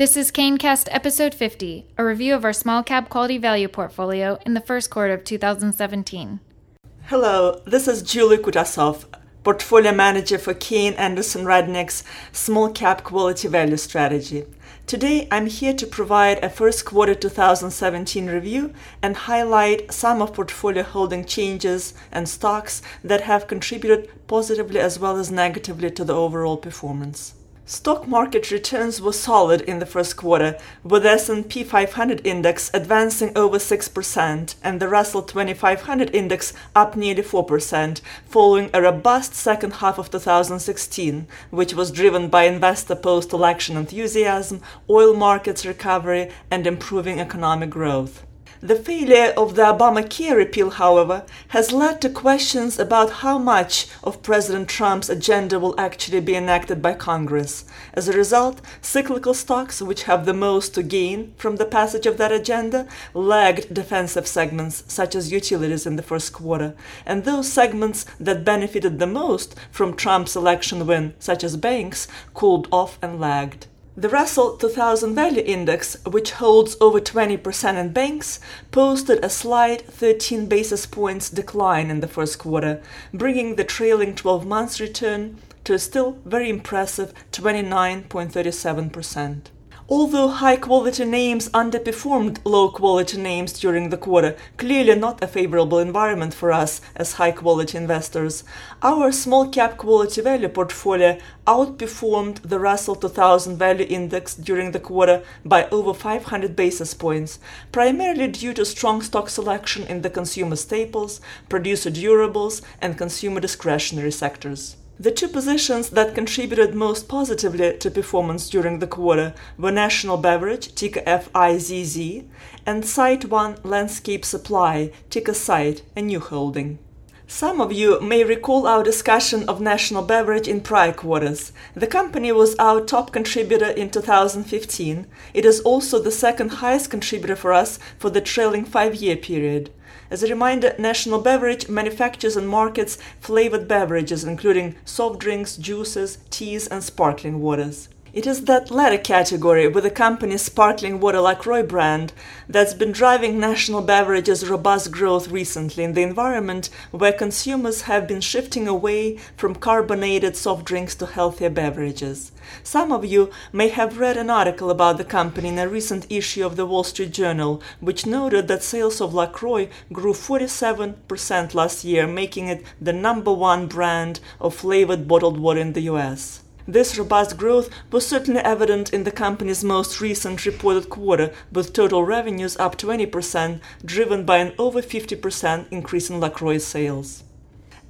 This is KayneCast episode 50, a review of our small cap quality value portfolio in the first quarter of 2017. Hello, this is Julie Kutasov, portfolio manager for Kayne Anderson Rudnick's small cap quality value strategy. Today, I'm here to provide a first quarter 2017 review and highlight some of portfolio holding changes and stocks that have contributed positively as well as negatively to the overall performance. Stock market returns were solid in the first quarter, with the S&P 500 index advancing over 6% and the Russell 2500 index up nearly 4%, following a robust second half of 2016, which was driven by investor post-election enthusiasm, oil markets recovery, and improving economic growth. The failure of the Obamacare repeal, however, has led to questions about how much of President Trump's agenda will actually be enacted by Congress. As a result, cyclical stocks, which have the most to gain from the passage of that agenda, lagged defensive segments such as utilities in the first quarter, and those segments that benefited the most from Trump's election win, such as banks, cooled off and lagged. The Russell 2000 Value Index, which holds over 20% in banks, posted a slight 13 basis points decline in the first quarter, bringing the trailing 12 months return to a still very impressive 29.37%. Although high quality names underperformed low quality names during the quarter, clearly not a favorable environment for us as high quality investors, our small cap quality value portfolio outperformed the Russell 2000 Value Index during the quarter by over 500 basis points, primarily due to strong stock selection in the consumer staples, producer durables, and consumer discretionary sectors. The two positions that contributed most positively to performance during the quarter were National Beverage, ticker FIZZ, and SiteOne Landscape Supply, ticker SITE, a new holding. Some of you may recall our discussion of National Beverage in prior quarters. The company was our top contributor in 2015. It is also the second highest contributor for us for the trailing five year period. As a reminder, National Beverage manufactures and markets flavored beverages, including soft drinks, juices, teas, and sparkling waters. It is that latter category with the company's sparkling water LaCroix brand that's been driving National Beverage's robust growth recently in the environment where consumers have been shifting away from carbonated soft drinks to healthier beverages. Some of you may have read an article about the company in a recent issue of the Wall Street Journal, which noted that sales of LaCroix grew 47% last year, making it the number one brand of flavored bottled water in the US. This robust growth was certainly evident in the company's most recent reported quarter, with total revenues up 20%, driven by an over 50% increase in LaCroix sales.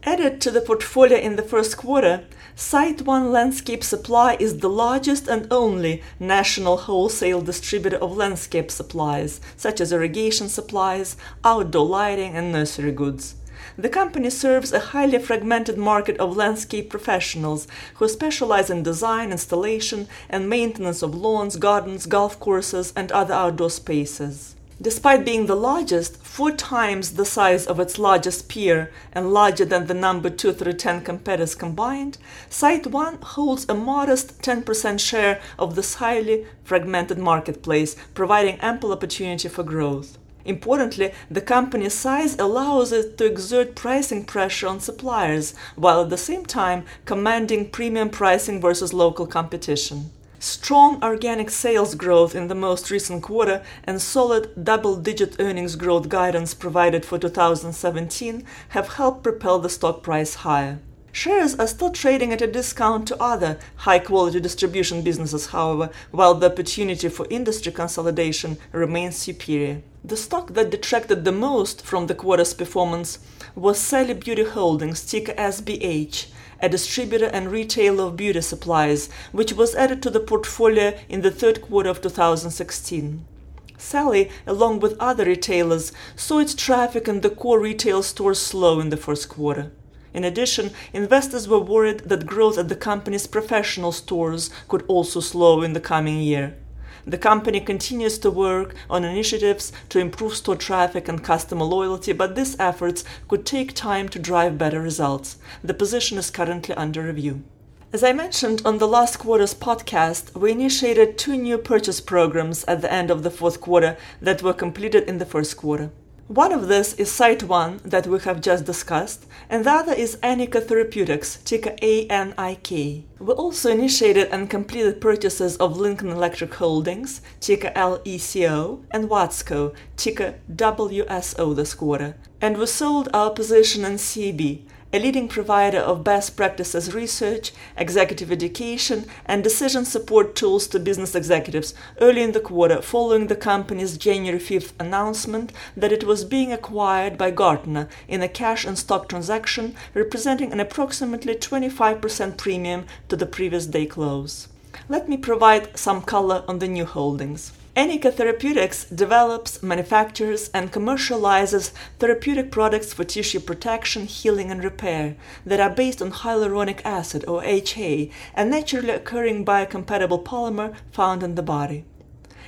Added to the portfolio in the first quarter, SiteOne Landscape Supply is the largest and only national wholesale distributor of landscape supplies, such as irrigation supplies, outdoor lighting, and nursery goods. The company serves a highly fragmented market of landscape professionals who specialize in design, installation, and maintenance of lawns, gardens, golf courses, and other outdoor spaces. Despite being the largest, four times the size of its largest peer and larger than the number 2 through 10 competitors combined, SiteOne holds a modest 10% share of this highly fragmented marketplace, providing ample opportunity for growth. Importantly, the company's size allows it to exert pricing pressure on suppliers while at the same time commanding premium pricing versus local competition. Strong organic sales growth in the most recent quarter and solid double digit earnings growth guidance provided for 2017 have helped propel the stock price higher. Shares are still trading at a discount to other high quality distribution businesses, however, while the opportunity for industry consolidation remains superior. The stock that detracted the most from the quarter's performance was Sally Beauty Holdings, ticker SBH, a distributor and retailer of beauty supplies, which was added to the portfolio in the third quarter of 2016. Sally, along with other retailers, saw its traffic in the core retail stores slow in the first quarter. In addition, investors were worried that growth at the company's professional stores could also slow in the coming year. The company continues to work on initiatives to improve store traffic and customer loyalty, but these efforts could take time to drive better results. The position is currently under review. As I mentioned on the last quarter's podcast, we initiated two new purchase programs at the end of the fourth quarter that were completed in the first quarter. One of this is SiteOne that we have just discussed, and the other is Anika Therapeutics, ticker ANIK. We also initiated and completed purchases of Lincoln Electric Holdings, ticker LECO, and Watsco, ticker WSO this quarter, and we sold our position in CEB, a leading provider of best practices research, executive education, and decision support tools to business executives early in the quarter following the company's January 5th announcement that it was being acquired by Gartner in a cash and stock transaction representing an approximately 25% premium to the previous day close. Let me provide some color on the new holdings. Anika Therapeutics develops, manufactures, and commercializes therapeutic products for tissue protection, healing, and repair that are based on hyaluronic acid, or HA, a naturally occurring biocompatible polymer found in the body.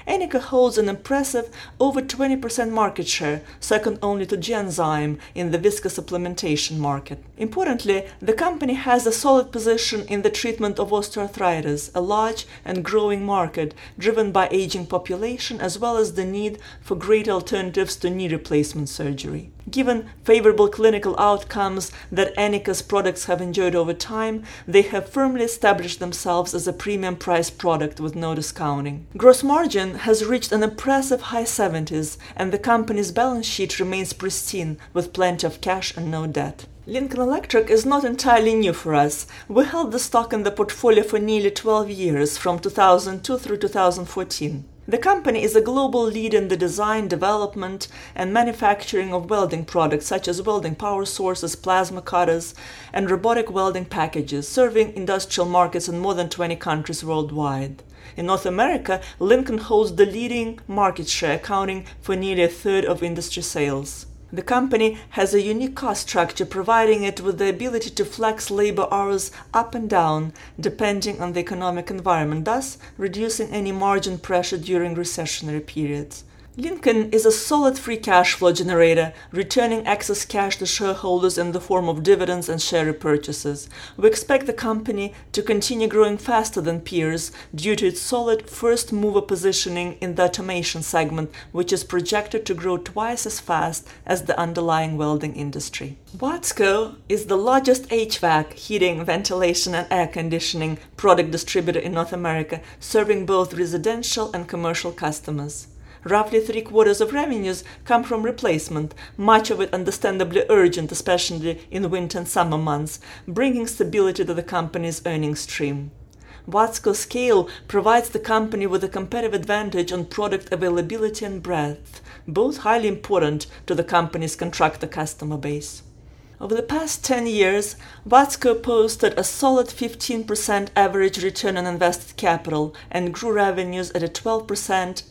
Anika holds an impressive over 20% market share, second only to Genzyme in the viscosupplementation market. Importantly, the company has a solid position in the treatment of osteoarthritis, a large and growing market driven by aging population as well as the need for great alternatives to knee replacement surgery. Given favorable clinical outcomes that Anika's products have enjoyed over time, they have firmly established themselves as a premium price product with no discounting. Gross margin has reached an impressive high 70s, and the company's balance sheet remains pristine with plenty of cash and no debt. Lincoln Electric is not entirely new for us. We held the stock in the portfolio for nearly 12 years, from 2002 through 2014. The company is a global leader in the design, development, and manufacturing of welding products such as welding power sources, plasma cutters, and robotic welding packages, serving industrial markets in more than 20 countries worldwide. In North America, Lincoln holds the leading market share, accounting for nearly a third of industry sales. The company has a unique cost structure, providing it with the ability to flex labor hours up and down depending on the economic environment, thus reducing any margin pressure during recessionary periods. Lincoln is a solid free cash flow generator, returning excess cash to shareholders in the form of dividends and share repurchases. We expect the company to continue growing faster than peers due to its solid first mover positioning in the automation segment, which is projected to grow twice as fast as the underlying welding industry. Watsco is the largest HVAC, heating, ventilation, and air conditioning product distributor in North America, serving both residential and commercial customers. Roughly three quarters of revenues come from replacement, much of it understandably urgent, especially in winter and summer months, bringing stability to the company's earnings stream. Watsco scale provides the company with a competitive advantage on product availability and breadth, both highly important to the company's contractor customer base. Over the past 10 years, Watsco posted a solid 15% average return on invested capital and grew revenues at a 12%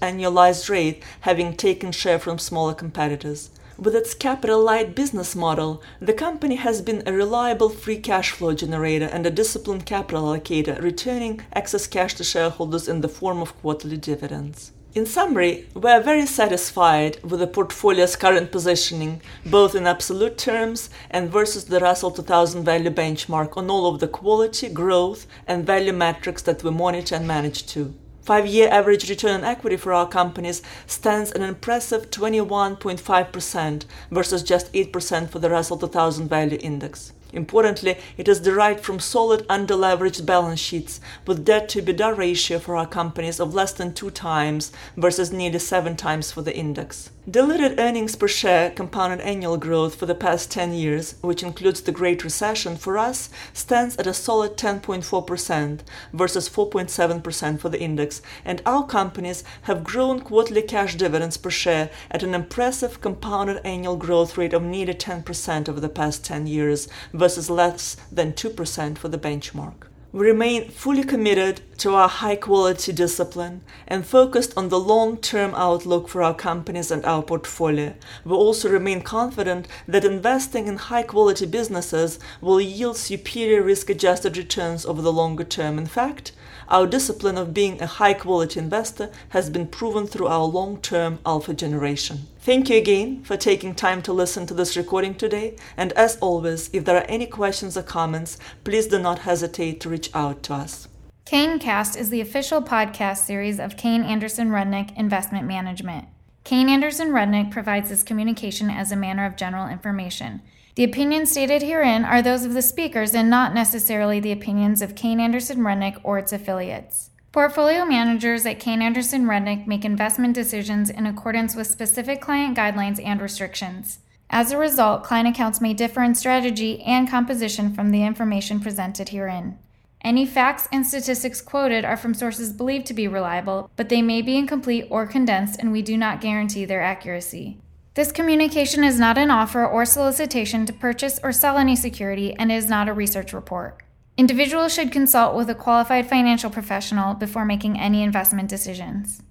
annualized rate, having taken share from smaller competitors. With its capital light business model, the company has been a reliable free cash flow generator and a disciplined capital allocator, returning excess cash to shareholders in the form of quarterly dividends. In summary, we are very satisfied with the portfolio's current positioning, both in absolute terms and versus the Russell 2000 value benchmark on all of the quality, growth, and value metrics that we monitor and manage to. Five year average return on equity for our companies stands an impressive 21.5% versus just 8% for the Russell 2000 Value Index. Importantly, it is derived from solid underleveraged balance sheets with debt to EBITDA ratio for our companies of less than 2 times versus nearly 7 times for the index. Diluted earnings per share compounded annual growth for the past 10 years, which includes the Great Recession for us, stands at a solid 10.4% versus 4.7% for the index, and our companies have grown quarterly cash dividends per share at an impressive compounded annual growth rate of nearly 10% over the past 10 years versus less than 2% for the benchmark. We remain fully committed to our high quality discipline and focused on the long term outlook for our companies and our portfolio. We also remain confident that investing in high quality businesses will yield superior risk adjusted returns over the longer term. In fact, our discipline of being a high quality investor has been proven through our long term alpha generation. Thank you again for taking time to listen to this recording today. And as always, if there are any questions or comments, please do not hesitate to reach out to us. KayneCast is the official podcast series of Kayne Anderson Rudnick Investment Management. Kayne Anderson Rudnick provides this communication as a manner of general information. The opinions stated herein are those of the speakers and not necessarily the opinions of Kayne Anderson Rudnick or its affiliates. Portfolio managers at Kayne Anderson Rudnick make investment decisions in accordance with specific client guidelines and restrictions. As a result, client accounts may differ in strategy and composition from the information presented herein. Any facts and statistics quoted are from sources believed to be reliable, but they may be incomplete or condensed, and we do not guarantee their accuracy. This communication is not an offer or solicitation to purchase or sell any security and is not a research report. Individuals should consult with a qualified financial professional before making any investment decisions.